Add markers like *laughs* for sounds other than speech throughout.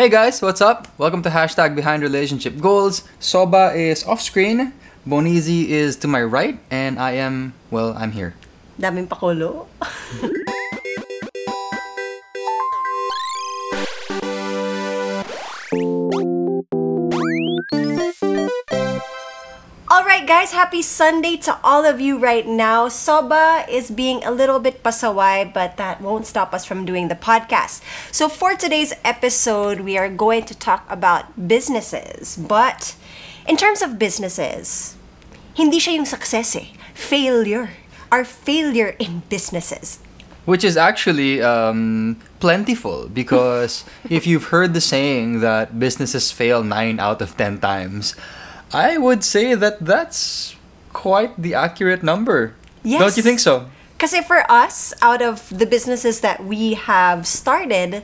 Hey guys, what's up? Welcome to hashtag Behind Relationship Goals. Soba is off screen, Bonizi is to my right, and I am, well, I'm here. Daming pakulo. *laughs* Alright guys, happy Sunday to all of you right now. Soba is being a little bit pasaway, but that won't stop us from doing the podcast. So for today's episode, we are going to talk about businesses. But in terms of businesses, hindi siya yung success eh. Failure. Our failure in businesses. Which is actually um, plentiful *laughs* because if you've heard the saying that businesses fail 9 out of 10 times, I would say that that's quite the accurate number. Yes. Don't you think so? Kasi for us, out of the businesses that we have started,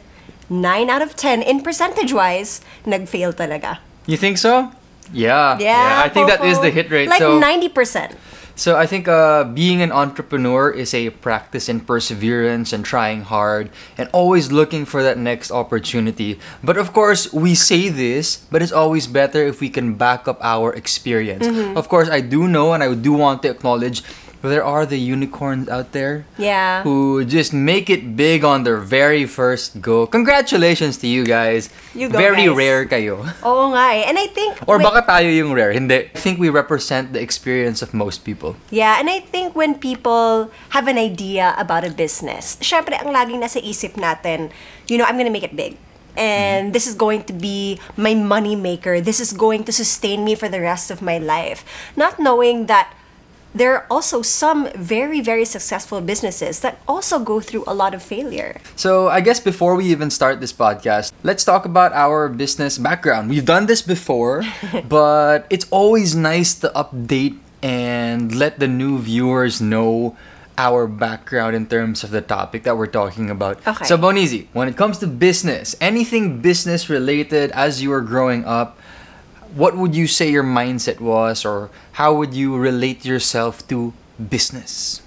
9 out of 10 in percentage-wise, nag-fail talaga. You think so? Yeah. Yeah, I think that is the hit rate. Like so 90%. So I think uh, being an entrepreneur is a practice in perseverance and trying hard and always looking for that next opportunity. But of course, we say this, but it's always better if we can back up our experience. Mm-hmm. Of course, I do know and I do want to acknowledge there are the unicorns out there Yeah. who just make it big on their very first go. Congratulations to you guys. You go, very guys. rare kayo. Oo nga eh. And I think... Or when- baka tayo yung rare. Hindi. I think we represent the experience of most people. Yeah, and I think when people have an idea about a business, syempre ang laging nasa isip natin, you know, I'm gonna make it big. And this is going to be my money maker. This is going to sustain me for the rest of my life. Not knowing that there are also some very, very successful businesses that also go through a lot of failure. So, I guess before we even start this podcast, let's talk about our business background. We've done this before, *laughs* but it's always nice to update and let the new viewers know our background in terms of the topic that we're talking about. Okay. So, Bonizi, when it comes to business, anything business related as you were growing up, what would you say your mindset was, or how would you relate yourself to business?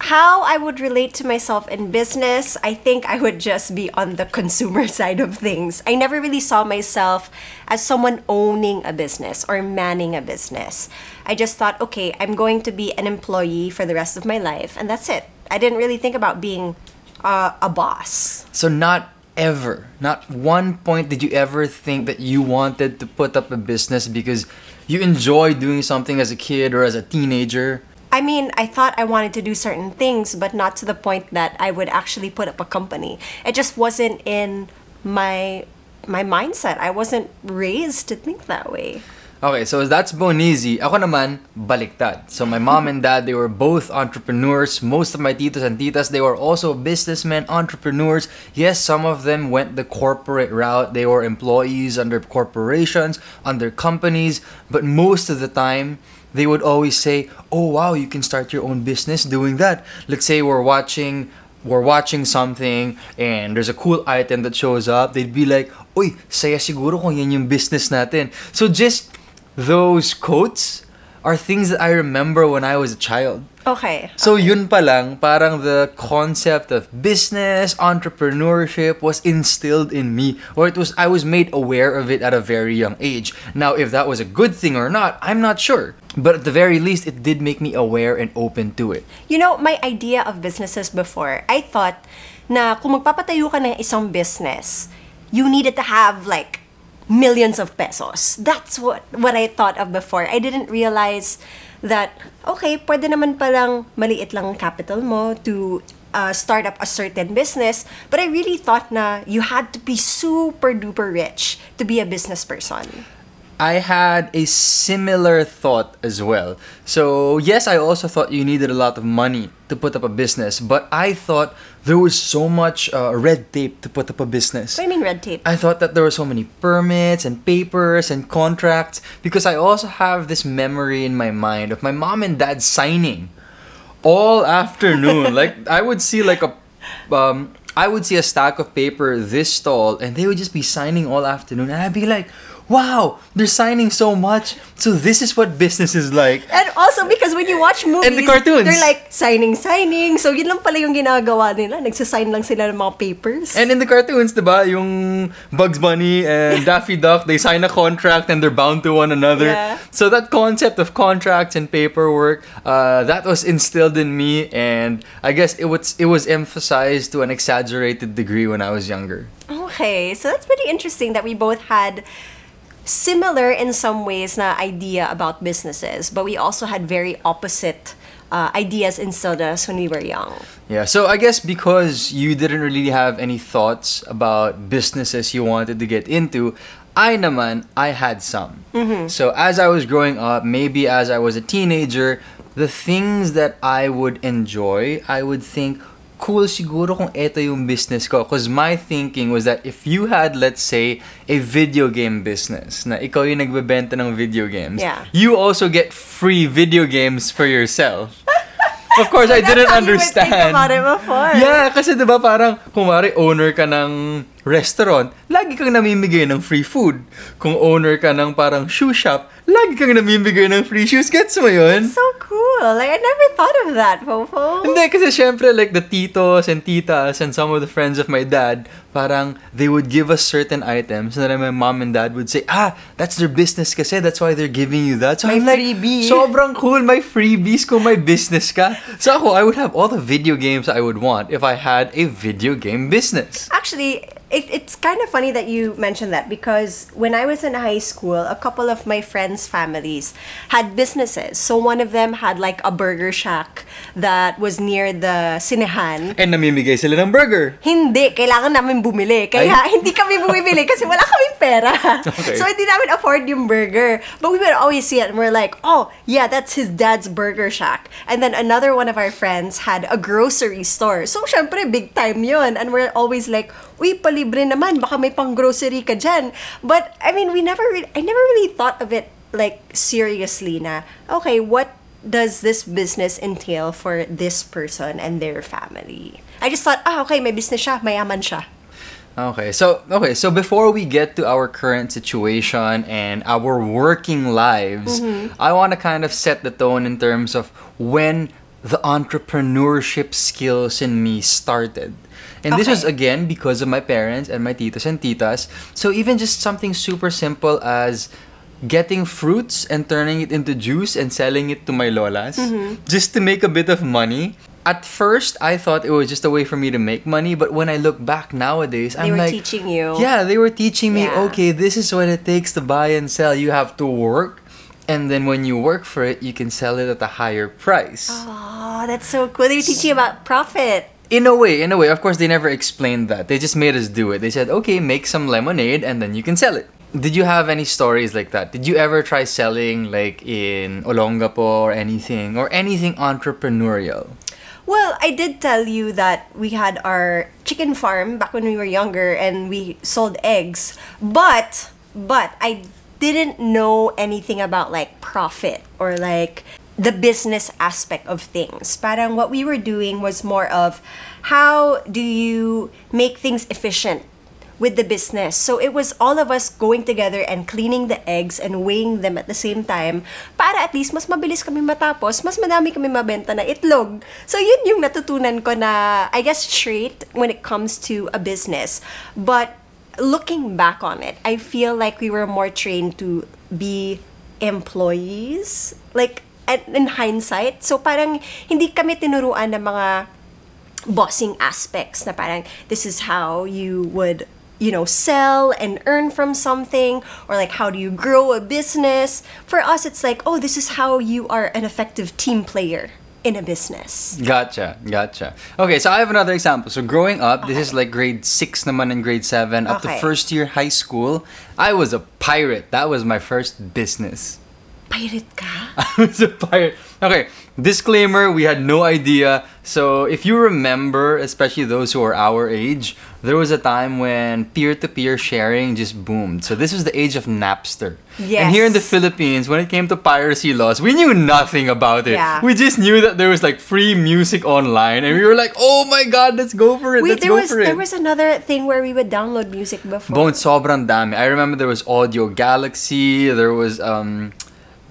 how I would relate to myself in business, I think I would just be on the consumer *laughs* side of things. I never really saw myself as someone owning a business or manning a business. I just thought, okay, I'm going to be an employee for the rest of my life, and that's it. I didn't really think about being uh, a boss. So not ever, not one point did you ever think that you wanted to put up a business because you enjoy doing something as a kid or as a teenager. I mean, I thought I wanted to do certain things, but not to the point that I would actually put up a company. It just wasn't in my my mindset. I wasn't raised to think that way. Okay, so that's Bonizi. Ako naman, baliktad. So my mom and dad, they were both entrepreneurs. Most of my titos and titas, they were also businessmen, entrepreneurs. Yes, some of them went the corporate route. They were employees under corporations, under companies. But most of the time, they would always say, "Oh wow, you can start your own business doing that." Let's say we're watching we're watching something and there's a cool item that shows up, they'd be like, Uy, saya siguro kung yan yung business natin. So just those quotes are things that I remember when I was a child. Okay. So yun pa lang, parang the concept of business, entrepreneurship was instilled in me, or it was I was made aware of it at a very young age. Now, if that was a good thing or not, I'm not sure. But at the very least, it did make me aware and open to it. You know, my idea of businesses before, I thought na kung magpapatayo ka ng isang business, you needed to have like millions of pesos. That's what what I thought of before. I didn't realize that okay, pwede naman palang maliit lang ang capital mo to uh, start up a certain business, but I really thought na you had to be super duper rich to be a business person. I had a similar thought as well. So, yes, I also thought you needed a lot of money to put up a business, but I thought there was so much uh, red tape to put up a business. What do you mean red tape? I thought that there were so many permits and papers and contracts because I also have this memory in my mind of my mom and dad signing all afternoon. *laughs* like I would see like a um, I would see a stack of paper this tall, and they would just be signing all afternoon, and I'd be like, "Wow, they're signing so much. So this is what business is like." And also because when you watch movies, And the cartoons. they're like signing, signing. So yun lang pala yung ginagawa nila. Nagsasign lang sila ng mga papers. And in the cartoons, diba, yung Bugs Bunny and *laughs* Daffy Duck, they sign a contract and they're bound to one another. Yeah. So that concept of contracts and paperwork, uh, that was instilled in me, and I guess it was it was emphasized to an exaggerated degree when I was younger. Okay, so that's pretty interesting that we both had similar in some ways na idea about businesses, but we also had very opposite uh, ideas instilled in us when we were young. Yeah, so I guess because you didn't really have any thoughts about businesses you wanted to get into, I naman, I had some. So as I was growing up, maybe as I was a teenager, the things that I would enjoy, I would think, cool siguro kung ito yung business ko. Because my thinking was that if you had, let's say, a video game business, na ikaw yung nagbebenta ng video games, Yeah. you also get free video games for yourself. *laughs* Of course, I That's didn't understand. think about it before. Yeah, kasi 'di ba parang kumari owner ka ng restaurant, lagi kang namimigay ng free food. Kung owner ka ng parang shoe shop, lagi kang namimigay ng free shoes. Gets mo 'yun? So cool. Like I never thought of that, Fofo. Hindi, kasi syempre, like, the titos and titas and some of the friends of my dad, parang, they would give us certain items and then my mom and dad would say, ah, that's their business kasi, that's why they're giving you that. So May I'm like, freebie. sobrang cool, may freebies kung may business ka. So ako, I would have all the video games I would want if I had a video game business. Actually, it, it's kind of funny that you mentioned that because when I was in high school, a couple of my friends' families had businesses. So one of them had like a burger shack that was near the sinehan. And namimigay sila ng burger. Hindi, kailangan namin bumili. Kaya Ay. hindi kami bumibili kasi wala kaming pera. Okay. So hindi namin afford yung burger. But we would always see it and we're like, oh, yeah, that's his dad's burger shack. And then another one of our friends had a grocery store. So syempre, big time yun. And we're always like, uy, palibre naman. Baka may pang grocery ka dyan. But, I mean, we never really, I never really thought of it like seriously na, okay, what does this business entail for this person and their family? I just thought, ah, okay, may business siya, mayaman siya. Okay, so okay, so before we get to our current situation and our working lives, I want to kind of set the tone in terms of when the entrepreneurship skills in me started. And this was again because of my parents and my titos and titas. So even just something super simple as getting fruits and turning it into juice and selling it to my lolas mm-hmm. just to make a bit of money. At first, I thought it was just a way for me to make money, but when I look back nowadays, They I'm were like, teaching you. Yeah, they were teaching me. Yeah. Okay, this is what it takes to buy and sell. You have to work, and then when you work for it, you can sell it at a higher price. Oh, that's so cool. They're teaching about profit. In a way, in a way, of course, they never explained that. They just made us do it. They said, okay, make some lemonade and then you can sell it. Did you have any stories like that? Did you ever try selling like in Olongapo or anything or anything entrepreneurial? Well, I did tell you that we had our chicken farm back when we were younger and we sold eggs. But but I didn't know anything about like profit or like the business aspect of things. Parang what we were doing was more of how do you make things efficient with the business. So it was all of us going together and cleaning the eggs and weighing them at the same time para at least mas mabilis kami matapos, mas madami kami mabenta na itlog. So yun yung natutunan ko na I guess straight when it comes to a business. But looking back on it, I feel like we were more trained to be employees. Like at, in hindsight, so parang hindi kami tinuruan ng mga bossing aspects na parang this is how you would you know sell and earn from something or like how do you grow a business for us it's like oh this is how you are an effective team player in a business Gotcha, gotcha. Okay, so I have another example. So growing up, this is like grade six naman and grade seven. Up to Okay. first year high school, I was a pirate. That was my first business. Pirate ka *laughs* I was a pirate. Okay, disclaimer we had no idea. So, if you remember, especially those who are our age, there was a time when peer to peer sharing just boomed. So, this was the age of Napster. Yes. And here in the Philippines, when it came to piracy laws, we knew nothing about it. Yeah. We just knew that there was like free music online, and we were like, oh my god, let's go for it. Wait, let's there go was for it. there was another thing where we would download music before. Bone sobrang dami. I remember there was Audiogalaxy, there was um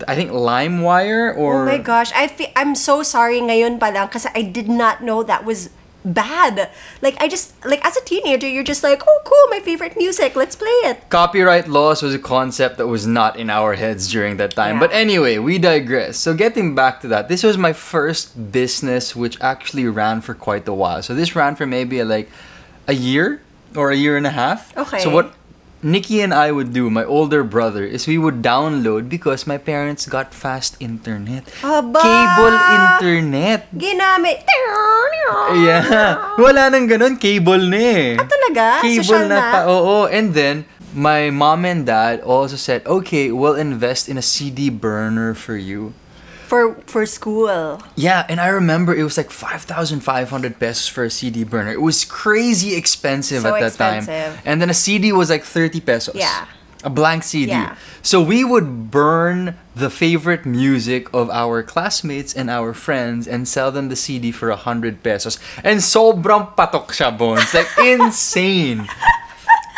I think LimeWire or Oh my gosh, I fe- I'm so sorry ngayon pa lang kasi I did not know that was bad. Like I just like as a teenager, you're just like, oh cool, my favorite music, let's play it. copyright laws was a concept that was not in our heads during that time. Yeah. But anyway, we digress. So getting back to that, this was my first business which actually ran for quite a while. So this ran for maybe like a year or a year and a half. Okay. So what Nikki and I would do, my older brother, is we would download because my parents got fast internet. Aba! Cable internet. Ginamit. Yeah. *laughs* Wala nang ganun. Cable na eh. Ah, talaga? Cable Social na, na? pa. Oo. And then, my mom and dad also said, okay, we'll invest in a CD burner for you. For for school. Yeah, and I remember it was like 5,500 pesos for a CD burner. It was crazy expensive So at that time. expensive. And then a CD was like 30 pesos. Yeah. A blank CD. Yeah. So we would burn the favorite music of our classmates and our friends and sell them the CD for 100 pesos. And sobrang patok siya, Bones. Like, *laughs* insane.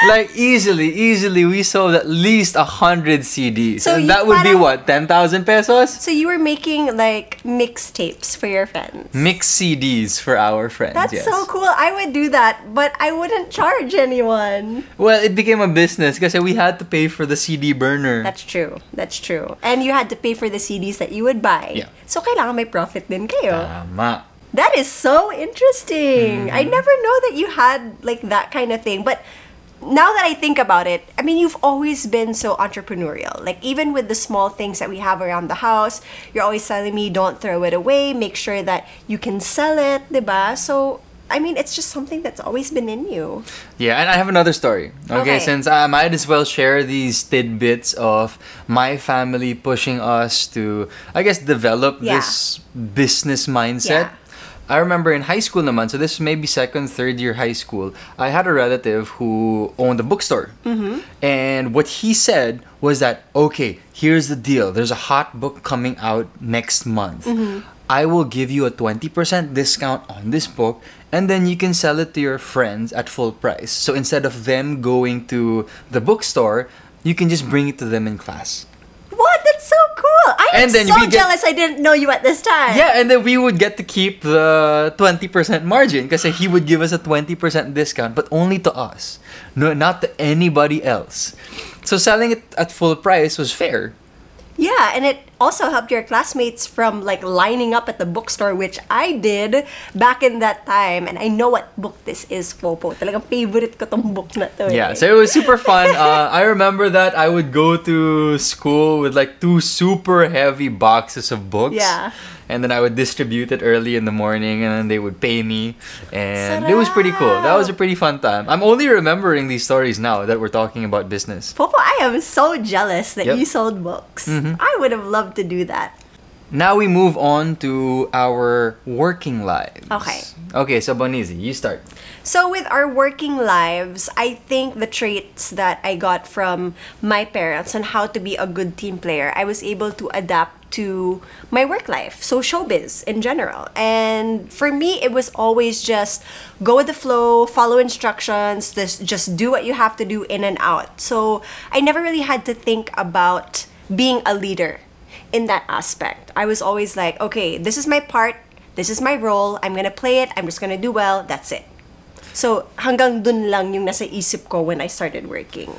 Like easily, easily, we sold at least a hundred CDs, So and that would be what ten thousand pesos. So you were making like mixtapes for your friends. Mix CDs for our friends. That's yes. so cool. I would do that, but I wouldn't charge anyone. Well, it became a business because we had to pay for the CD burner. That's true. That's true. And you had to pay for the CDs that you would buy. Yeah. So kailangan may profit din kayo. Tama. That is so interesting. I Mm-hmm. never know that you had like that kind of thing. But now that I think about it, I mean, you've always been so entrepreneurial. Like even with the small things that we have around the house, you're always telling me don't throw it away. Make sure that you can sell it, diba? So I mean, it's just something that's always been in you. Yeah, and I have another story. Okay, Okay. since I might as well share these tidbits of my family pushing us to, I guess, develop Yeah. this business mindset. Yeah. I remember in high school naman, so this may be second, third year high school, I had a relative who owned a bookstore. Mm-hmm. And what he said was that, okay, here's the deal. There's a hot book coming out next month. Mm-hmm. I will give you a 20% discount on this book, and then you can sell it to your friends at full price. So instead of them going to the bookstore, you can just bring it to them in class. What? That's so cool. Am And then so we get- jealous I didn't know you at this time. Yeah, and then we would get to keep the 20% margin because he would give us a 20% discount, but only to us, no, not to anybody else. So selling it at full price was fair. Yeah, and it also helped your classmates from like lining up at the bookstore, which I did back in that time. And I know what book this is, Popo. Talagang favorite ko tong book na to. Yeah, eh. so it was super *laughs* fun. Uh, I remember that I would go to school with like two super heavy boxes of books. Yeah. And then I would distribute it early in the morning and then they would pay me. And it was pretty cool. That was a pretty fun time. I'm only remembering these stories now that we're talking about business. Popo, I am so jealous that Yep. you sold books. Mm-hmm. I would have loved to do that. Now we move on to our working lives. Okay. Okay, so Bonizi, you start. So with our working lives, I think the traits that I got from my parents on how to be a good team player, I was able to adapt to my work life, so showbiz in general. And for me, it was always just go with the flow, follow instructions, just just do what you have to do in and out. So I never really had to think about being a leader in that aspect. I was always like, okay, this is my part, this is my role, I'm gonna play it, I'm just gonna do well, that's it. So, hanggang dun lang yung nasa isip ko when I started working.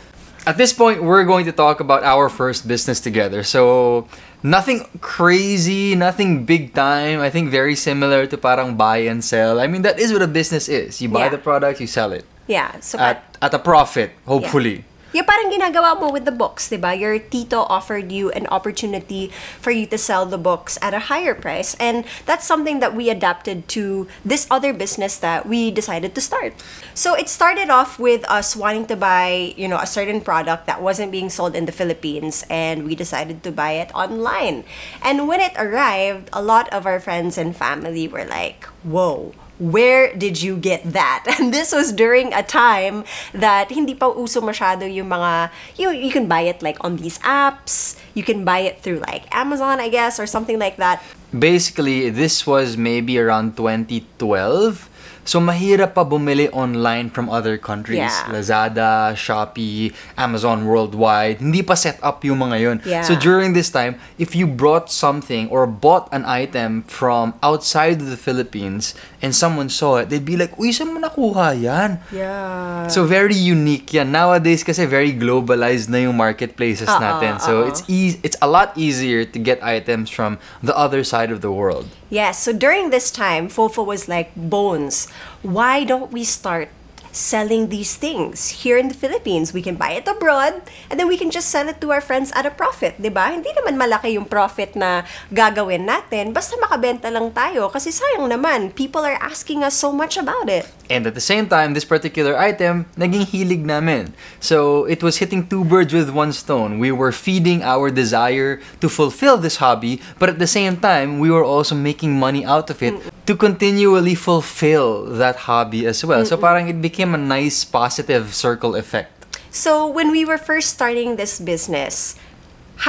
At this point, we're going to talk about our first business together. So, nothing crazy, nothing big time. I think very similar to parang buy and sell. I mean, that is what a business is. You buy Yeah. the product, you sell it Yeah, so at, at a profit, hopefully. Yeah, parang ginagawa mo with the books, di ba? Your tito offered you an opportunity for you to sell the books at a higher price. And that's something that we adapted to this other business that we decided to start. So it started off with us wanting to buy, you know, a certain product that wasn't being sold in the Philippines and we decided to buy it online. And when it arrived, a lot of our friends and family were like, "Whoa, where did you get that? *laughs* And this was during a time that hindi pa uso masyado yung mga, you, you can buy it like on these apps, you can buy it through like Amazon, I guess, or something like that. Basically, this was maybe around 2012. So mahirap pa bumili online from other countries. Yeah. Lazada, Shopee, Amazon worldwide. Hindi pa set up yung mga yun. Yeah. So during this time, if you brought something or bought an item from outside of the Philippines and someone saw it, they'd be like, Uy, saan mo nakuha yan? Yeah. So very unique yan. Nowadays kasi very globalized na yung marketplaces Oo, natin. So oo. it's easy it's a lot easier to get items from the other side of the world. Yes, so during this time, Fofo was like, Bones, why don't we start selling these things here in the Philippines? We can buy it abroad and then we can just sell it to our friends at a profit, di ba? Hindi naman malaki yung profit na gagawin natin, basta makabenta lang tayo kasi sayang naman, people are asking us so much about it. And at the same time, this particular item, naging hilig namin. So it was hitting two birds with one stone. We were feeding our desire to fulfill this hobby, but at the same time, we were also making money out of it to continually fulfill that hobby as well. So parang it became a nice positive circle effect. So when we were first starting this business,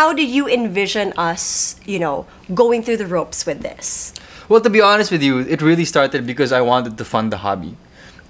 how did you envision us, you know, going through the ropes with this? Well, to be honest with you, it really started because I wanted to fund the hobby.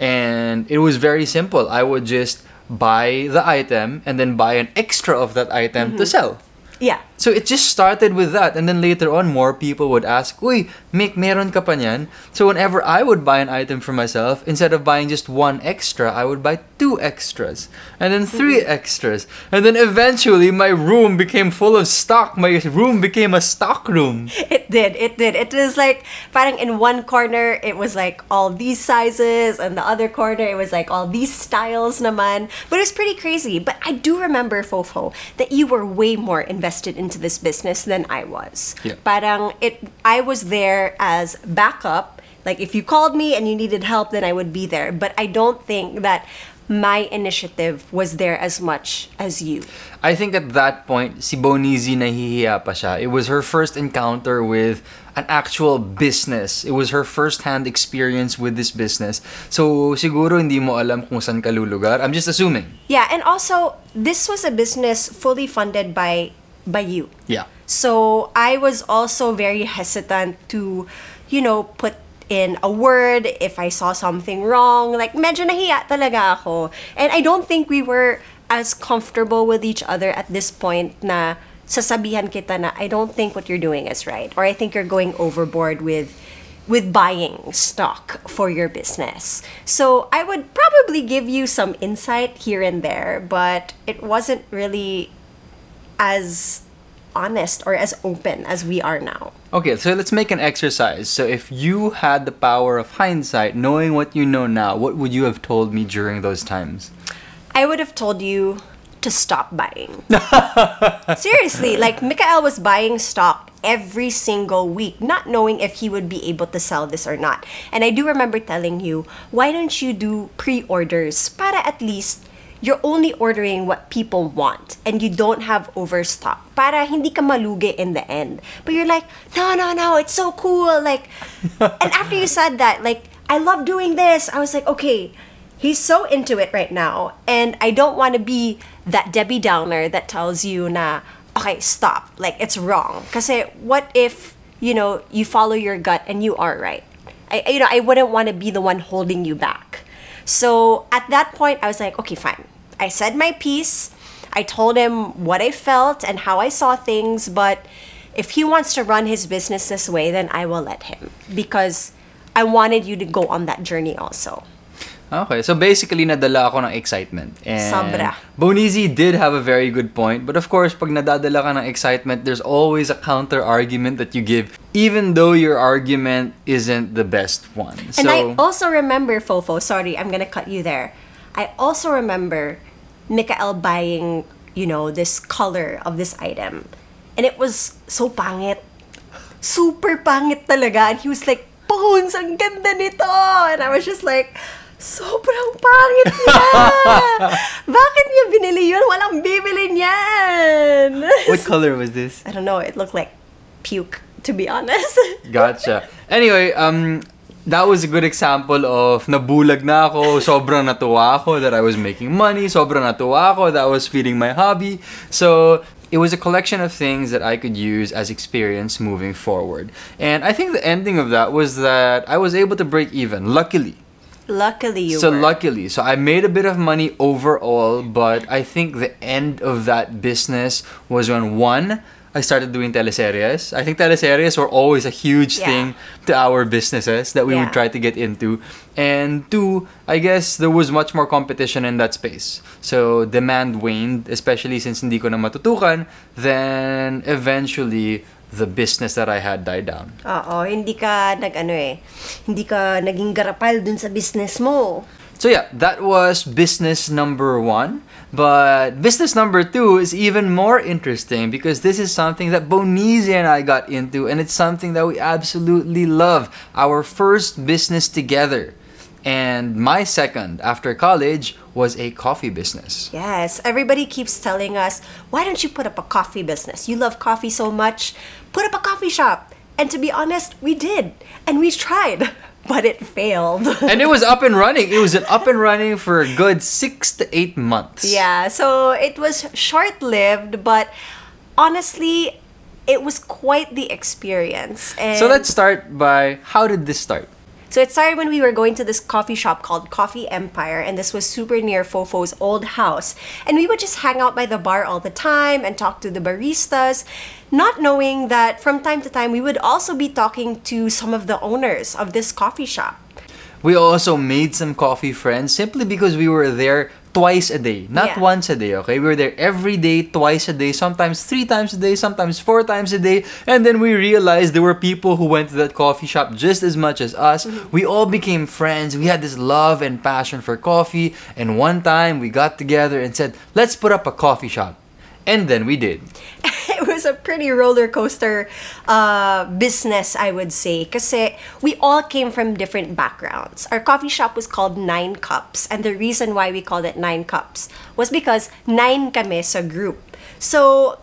And it was very simple. I would just buy the item and then buy an extra of that item to mm-hmm. sell. Yeah. So it just started with that, and then later on, more people would ask, "Uy, Mick, meron ka pa niyan?" So whenever I would buy an item for myself, instead of buying just one extra, I would buy two extras, and then three mm-hmm. extras, and then eventually my room became full of stock. My room became a stock room. It did. It did. It was like parang in one corner it was like all these sizes and the other corner it was like all these styles naman. But it was pretty crazy. But I do remember Fofo that you were way more invested into this business than I was. Yeah. Parang um, it I was there as backup. Like if you called me and you needed help then I would be there. But I don't think that my initiative was there as much as you. I think at that point, si Bonizi nahihiya pa siya. It was her first encounter with an actual business. It was her first-hand experience with this business. So, siguro hindi mo alam kung saan ka lulugar. I'm just assuming. Yeah, and also this was a business fully funded by by you. Yeah. So I was also very hesitant to, you know, put in a word if I saw something wrong. Like, medyo nahiya talaga ako. And I don't think we were as comfortable with each other at this point na sasabihan kita na I don't think what you're doing is right. Or I think you're going overboard with with buying stock for your business. So I would probably give you some insight here and there, but it wasn't really as honest or as open as we are now. Okay, so let's make an exercise. So, if you had the power of hindsight, knowing what you know now, what would you have told me during those times? I would have told you to stop buying. *laughs* Seriously, like Mikael was buying stock every single week, not knowing if he would be able to sell this or not. And I do remember telling you, why don't you do pre-orders para at least you're only ordering what people want and you don't have overstock para hindi ka malugi in the end. But you're like, no, no, no, it's so cool. Like, *laughs* and after you said that, like, I love doing this, I was like, okay, he's so into it right now. And I don't want to be that Debbie Downer that tells you na, okay, stop. Like, it's wrong. Kasi what if, you know, you follow your gut and you are right? I, you know, I wouldn't want to be the one holding you back. So at that point, I was like, okay, fine. I said my piece. I told him what I felt and how I saw things, but if he wants to run his business this way, then I will let him because I wanted you to go on that journey also. Okay, so basically nadala ako ng excitement. And Sobra. Bonizi did have a very good point, but of course, pag nadadala ka ng excitement, there's always a counter argument that you give, even though your argument isn't the best one. And I also remember, Fofo, sorry, I'm gonna cut you there. I also remember Mikael buying, you know, this color of this item. And it was so pangit. Super pangit talaga. And he was like, Bones, ang ganda nito! And I was just like, sobrang pangit niya! *laughs* Bakit niya binili yun? Walang bibili niyan! What color was this? I don't know, it looked like puke, to be honest. Gotcha. Anyway, um, that was a good example of nabulag na ako, sobrang natuwa ako that I was making money, sobrang natuwa ako that I was feeding my hobby. So, it was a collection of things that I could use as experience moving forward. And I think the ending of that was that I was able to break even, luckily. Luckily, you so were. luckily, so I made a bit of money overall, but I think the end of that business was when one, I started doing teleseries. I think teleseries were always a huge Yeah. thing to our businesses that we Yeah. would try to get into. And two, I guess there was much more competition in that space. So demand waned, especially since hindi ko na matutukan, then eventually the business that I had died down. Oo, hindi ka nag ano eh, hindi ka naging garapal dun sa business mo. So yeah, that was business number one. But business number two is even more interesting because this is something that Bonizi and I got into, and it's something that we absolutely love. Our first business together. And my second after college was a coffee business. Yes, everybody keeps telling us, why don't you put up a coffee business? You love coffee so much, put up a coffee shop. And to be honest, we did. And we tried, *laughs* but it failed. *laughs* And it was up and running. It was up and running for a good six to eight months. yeah, so it was short lived, but honestly, it was quite the experience. And So let's start by how did this start? So it started when we were going to this coffee shop called Coffee Empire, and this was super near Fofo's old house. And we would just hang out by the bar all the time and talk to the baristas, not knowing that from time to time we would also be talking to some of the owners of this coffee shop. We also made some coffee friends simply because we were there twice a day, not Yeah. once a day, okay? We were there every day, twice a day, sometimes three times a day, sometimes four times a day. And then we realized there were people who went to that coffee shop just as much as us. Mm-hmm. We all became friends. We had this love and passion for coffee. And one time we got together and said, let's put up a coffee shop. And then we did. *laughs* it was a pretty roller coaster uh, business, I would say. Kasi we all came from different backgrounds. Our coffee shop was called Nine Cups. And the reason why we called it Nine Cups was because nine kami sa group. So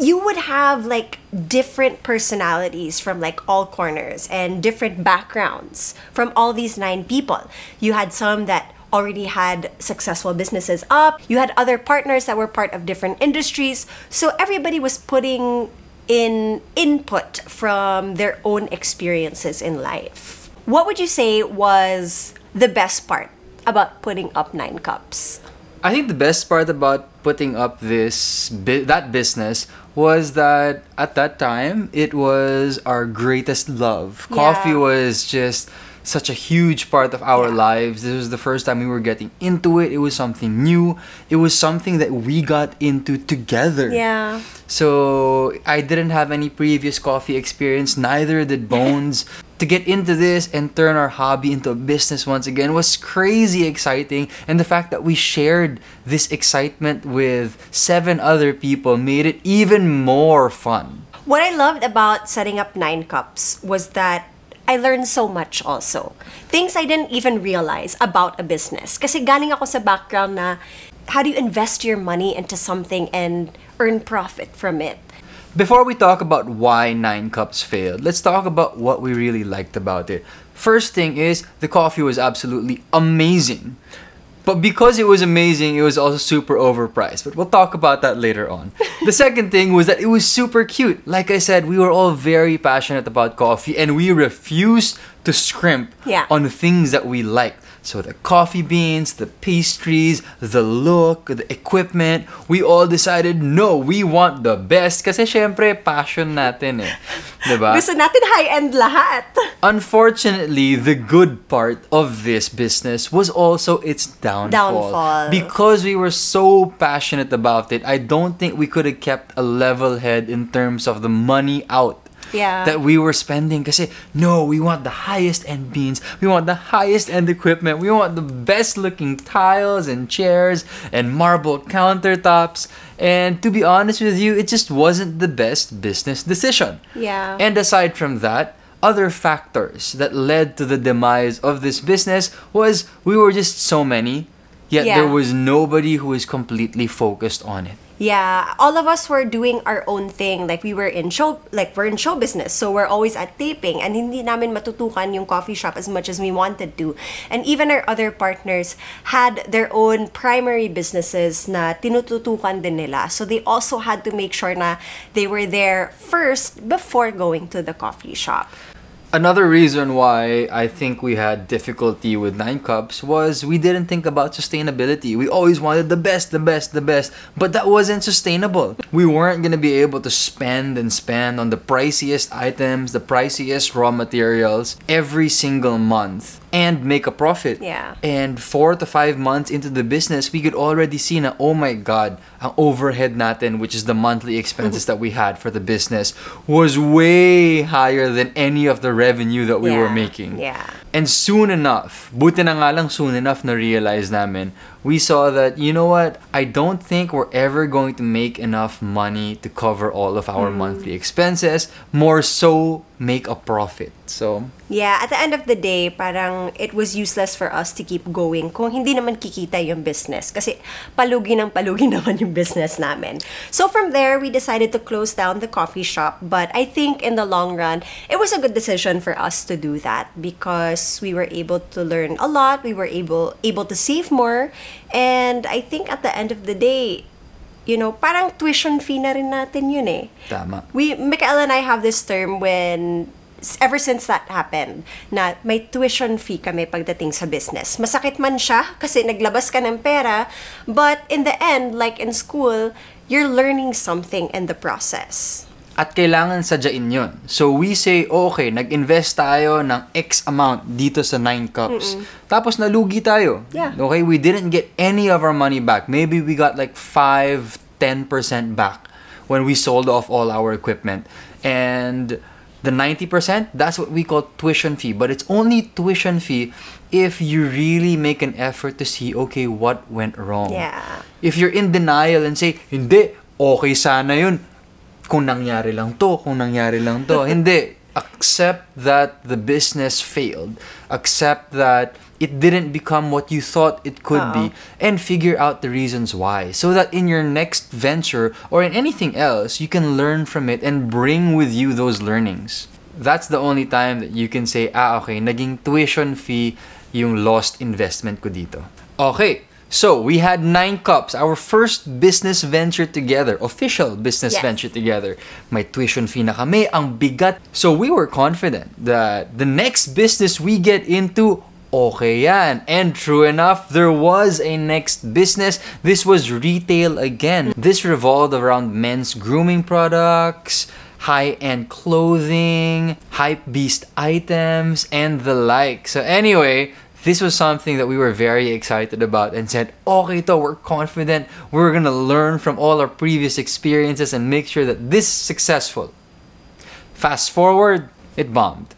you would have like different personalities from like all corners and different backgrounds from all these nine people. You had some that already had successful businesses up. You had other partners that were part of different industries. So everybody was putting in input from their own experiences in life. What would you say was the best part about putting up Nine Cups? I think the best part about putting up this that business was that at that time it was our greatest love. Coffee was just such a huge part of our Yeah. lives. This was the first time we were getting into it. It was something new. It was something that we got into together. Yeah. So I didn't have any previous coffee experience, neither did *laughs* Bones. to get into this and turn our hobby into a business once again was crazy exciting. And the fact that we shared this excitement with seven other people made it even more fun. What I loved about setting up Nine Cups was that I learned so much also. Things I didn't even realize about a business. Kasi galing ako sa background na how do you invest your money into something and earn profit from it? Before we talk about why Nine Cups failed, let's talk about what we really liked about it. First thing is, the coffee was absolutely amazing. But because it was amazing, it was also super overpriced. But we'll talk about that later on. the second thing was that it was super cute. Like I said, we were all very passionate about coffee and we refused to scrimp Yeah. on the things that we liked. So the coffee beans, the pastries, the look, the equipment, we all decided no, we want the best kasi syempre passion natin eh. *laughs* 'Di ba? Gusto natin high-end lahat. Unfortunately, the good part of this business was also its downfall. Downfall. Because we were so passionate about it, I don't think we could have kept a level head in terms of the money out Yeah. that we were spending kasi no, we want the highest end beans, we want the highest end equipment, we want the best looking tiles and chairs and marble countertops. And to be honest with you, it just wasn't the best business decision. Yeah. And aside from that, other factors that led to the demise of this business was we were just so many, yet Yeah. there was nobody who was completely focused on it. Yeah, all of us were doing our own thing. Like we were in show, like we're in show business, so we're always at taping, and hindi namin matutukan yung coffee shop as much as we wanted to. And even our other partners had their own primary businesses na tinututukan din nila. So they also had to make sure na they were there first before going to the coffee shop. Another reason why I think we had difficulty with Nine Cups was we didn't think about sustainability. We always wanted the best, the best, the best, but that wasn't sustainable. We weren't going to be able to spend and spend on the priciest items, the priciest raw materials every single month and make a profit. Yeah. And four to five months into the business, we could already see na, oh my God, ang overhead natin, which is the monthly expenses *laughs* that we had for the business, was way higher than any of the revenue that we were making. yeah. And soon enough, buti na nga lang soon enough na realize namin, we saw that, you know what, I don't think we're ever going to make enough money to cover all of our monthly expenses, more so make a profit. So, Yeah, at the end of the day, parang it was useless for us to keep going kung hindi naman kikita yung business. Kasi palugi ng palugi *laughs* naman yung business namin. So from there, we decided to close down the coffee shop. But I think in the long run, it was a good decision for us to do that because we were able to learn a lot. We were able able to save more. And I think at the end of the day, you know, parang tuition fee na rin natin yun eh tama. we Mikael and I have this term when ever since that happened na may tuition fee kami pagdating sa business. Masakit man siya kasi naglabas ka ng pera, but in the end, like in school, you're learning something in the process. At kailangan sadyain yun. So we say, okay, nag-invest tayo ng X amount dito sa 9 cups. Tapos nalugi tayo. Yeah. Okay, we didn't get any of our money back. Maybe we got like 5, 10% back when we sold off all our equipment. And the 90%, that's what we call tuition fee. But it's only tuition fee if you really make an effort to see, okay, what went wrong. Yeah. If you're in denial and say, hindi, okay sana yun. Kung nangyari lang to, kung nangyari lang to. hindi. Accept that the business failed. Accept that it didn't become what you thought it could be. And figure out the reasons why. So that in your next venture or in anything else, you can learn from it and bring with you those learnings. That's the only time that you can say, ah, okay, naging tuition fee yung lost investment ko dito. Okay, so we had nine cups, our first business venture together, official business Yes. venture together. My tuition fee na kami, ang bigat. So we were confident that the next business we get into, okay yan. And true enough, there was a next business. This was retail again. This revolved around men's grooming products, high-end clothing, hype beast items, and the like. So anyway, this was something that we were very excited about and said, okay to, we're confident. We're gonna learn from all our previous experiences and make sure that this is successful. Fast forward, it bombed.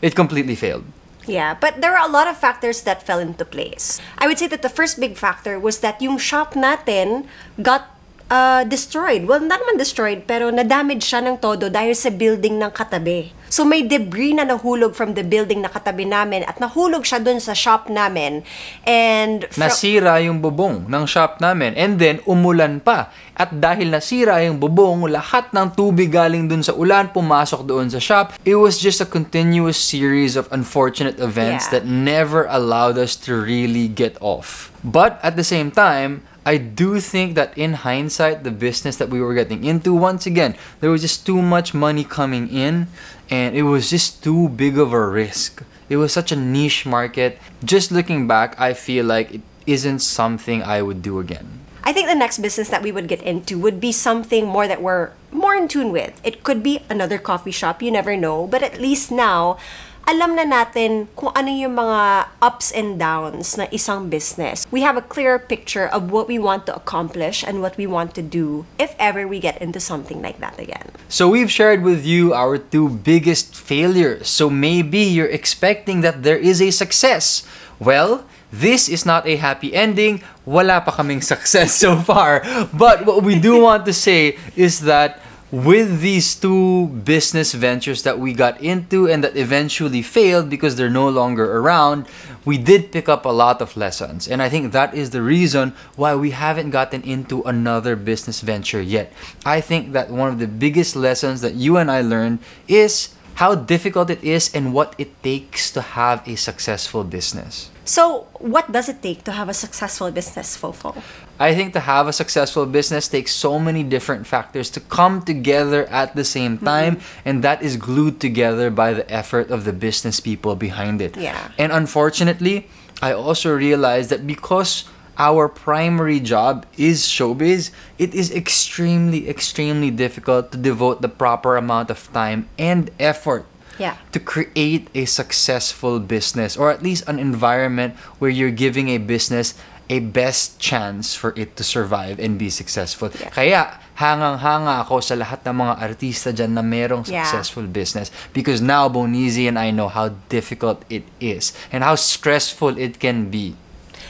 It completely failed. Yeah, but there were a lot of factors that fell into place. I would say that the first big factor was that yung shop natin got uh, destroyed. Well, not naman destroyed, pero na-damage siya ng todo dahil sa building ng katabi. So may debris na nahulog from the building na katabi namin at nahulog siya dun sa shop namin. And fro- Nasira yung bubong ng shop namin and then umulan pa. At dahil nasira yung bubong, lahat ng tubig galing dun sa ulan pumasok doon sa shop. It was just a continuous series of unfortunate events Yeah. that never allowed us to really get off. But at the same time, I do think that in hindsight, the business that we were getting into, once again, there was just too much money coming in and it was just too big of a risk. It was such a niche market. Just looking back, I feel like it isn't something I would do again. I think the next business that we would get into would be something more that we're more in tune with. It could be another coffee shop, you never know, but at least now alam na natin kung ano yung mga ups and downs na isang business. We have a clearer picture of what we want to accomplish and what we want to do if ever we get into something like that again. So we've shared with you our two biggest failures. So maybe you're expecting that there is a success. Well, this is not a happy ending. Wala pa kaming *laughs* success so far. But what we do want to say is that with these two business ventures that we got into and that eventually failed because they're no longer around, we did pick up a lot of lessons. And I think that is the reason why we haven't gotten into another business venture yet. I think that one of the biggest lessons that you and I learned is how difficult it is and what it takes to have a successful business. So, what does it take to have a successful business, Fofo? I think to have a successful business takes so many different factors to come together at the same mm-hmm. time, and that is glued together by the effort of the business people behind it. Yeah. And unfortunately, I also realized that because our primary job is showbiz, it is extremely, extremely difficult to devote the proper amount of time and effort Yeah. to create a successful business or at least an environment where you're giving a business a best chance for it to survive and be successful. Yeah. Kaya hangang-hanga ako sa lahat ng mga artista dyan na merong Yeah. successful business because now Bonizi and I know how difficult it is and how stressful it can be.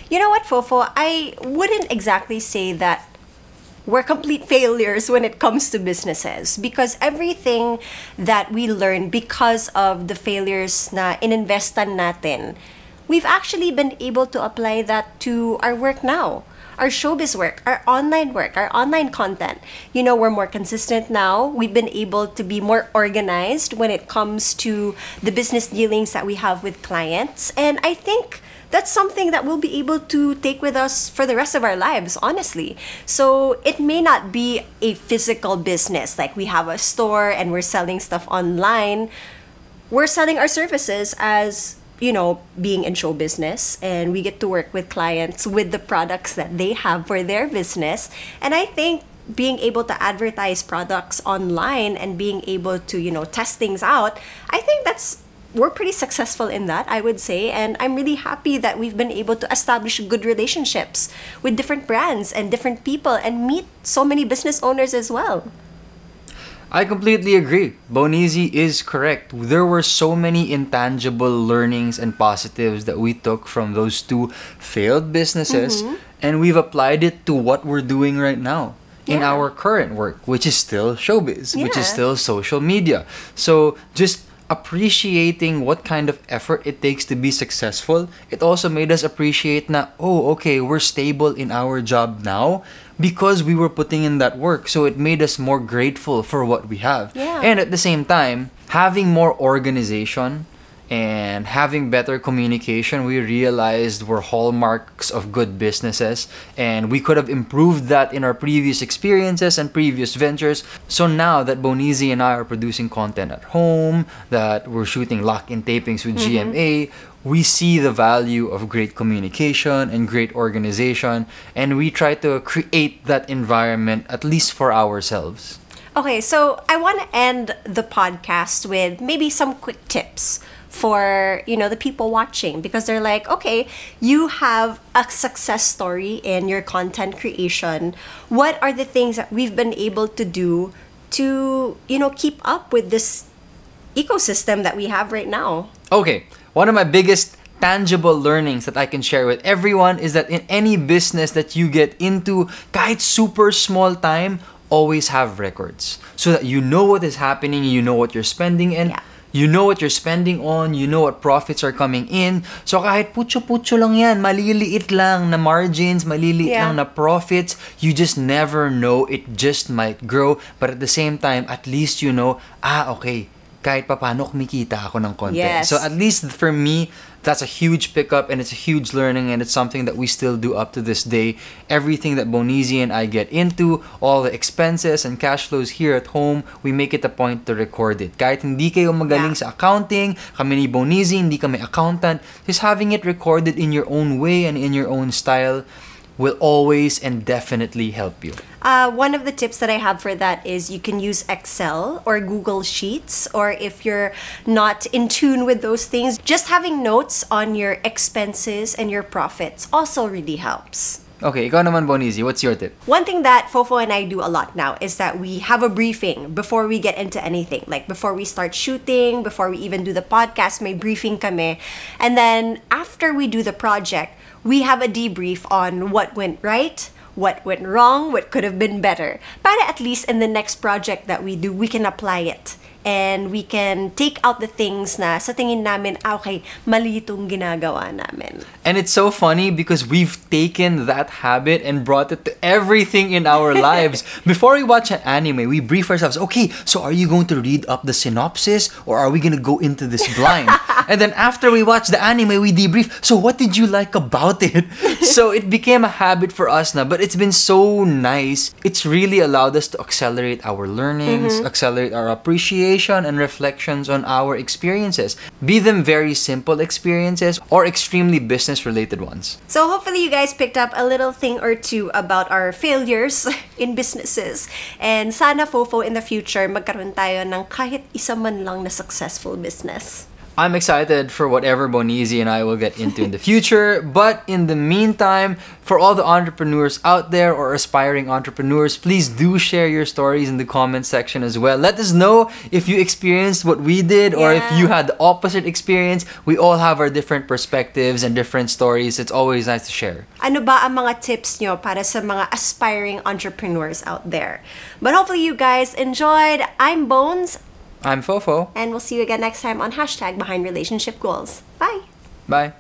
You know what, Fofo? I wouldn't exactly say that we're complete failures when it comes to businesses because everything that we learn because of the failures na ininvestan natin, we've actually been able to apply that to our work now. Our showbiz work, our online work, our online content. You know, we're more consistent now. We've been able to be more organized when it comes to the business dealings that we have with clients. And I think that's something that we'll be able to take with us for the rest of our lives, honestly. So it may not be a physical business, like we have a store and we're selling stuff online. We're selling our services as, you know, being in show business, and we get to work with clients with the products that they have for their business. And I think being able to advertise products online and being able to, you know, test things out, I think that's we're pretty successful in that, I would say. And I'm really happy that we've been able to establish good relationships with different brands and different people and meet so many business owners as well. I completely agree. Bonizi is correct. There were so many intangible learnings and positives that we took from those two failed businesses, Mm-hmm. and we've applied it to what we're doing right now in Yeah. our current work, which is still showbiz, which is still social media. So just appreciating what kind of effort it takes to be successful, it also made us appreciate na, oh, okay, we're stable in our job now because we were putting in that work. So it made us more grateful for what we have. Yeah. And at the same time, having more organization and having better communication, we realized were hallmarks of good businesses. And we could have improved that in our previous experiences and previous ventures. So now that Bonizi and I are producing content at home, that we're shooting lock in tapings with mm-hmm. GMA, we see the value of great communication and great organization. And we try to create that environment, at least for ourselves. Okay, so I want to end the podcast with maybe some quick tips for you know the people watching because they're like okay you have a success story in your content creation. What are the things that we've been able to do to you know keep up with this ecosystem that we have right now? Okay, one of my biggest tangible learnings that I can share with everyone is that in any business that you get into, kahit super small time, always have records so that you know what is happening, you know what you're spending, and Yeah. You know what you're spending on, you know what profits are coming in. So kahit putyo-putyo lang yan, maliliit lang na margins, maliliit Yeah. lang na profits, you just never know. It just might grow. But at the same time, at least you know, ah, okay, kahit papano kumikita ako ng konti. Yes. So at least for me, that's a huge pickup and it's a huge learning and it's something that we still do up to this day. Everything that Bonizi and I get into, all the expenses and cash flows here at home, we make it a point to record it. Kahit hindi kayo magaling Yeah. sa accounting, kami ni Bonizi, hindi kami accountant, just having it recorded in your own way and in your own style will always and definitely help you. Uh, one of the tips that I have for that is you can use Excel or Google Sheets, or if you're not in tune with those things, just having notes on your expenses and your profits also really helps. Okay, ikaw naman, Bonizi, what's your tip? One thing that Fofo and I do a lot now is that we have a briefing before we get into anything. Like before we start shooting, before we even do the podcast, may briefing kami. And then after we do the project, we have a debrief on what went right, what went wrong, what could have been better. Para at least in the next project that we do, we can apply it. And we can take out the things na sa tingin namin, ah, okay, mali itong ginagawa namin. And it's so funny because we've taken that habit and brought it to everything in our *laughs* lives. Before we watch an anime, we brief ourselves, okay, so are you going to read up the synopsis or are we going to go into this blind? *laughs* and then after we watch the anime, we debrief, so what did you like about it? *laughs* so it became a habit for us now, but it's been so nice. It's really allowed us to accelerate our learnings, accelerate our appreciation and reflections on our experiences, be them very simple experiences or extremely business related ones. So hopefully you guys picked up a little thing or two about our failures *laughs* in businesses. And sana Fofo in the future magkaroon tayo ng kahit isa man lang na successful business. I'm excited for whatever Bonizi and I will get into in the future. But in the meantime, for all the entrepreneurs out there or aspiring entrepreneurs, please do share your stories in the comment section as well. Let us know if you experienced what we did or if you had the opposite experience. We all have our different perspectives and different stories. It's always nice to share. Ano ba ang mga tips nyo para sa mga aspiring entrepreneurs out there? But hopefully you guys enjoyed. I'm Bones, I'm Fofo. and we'll see you again next time on hashtag Behind Relationship Goals. Bye! Bye.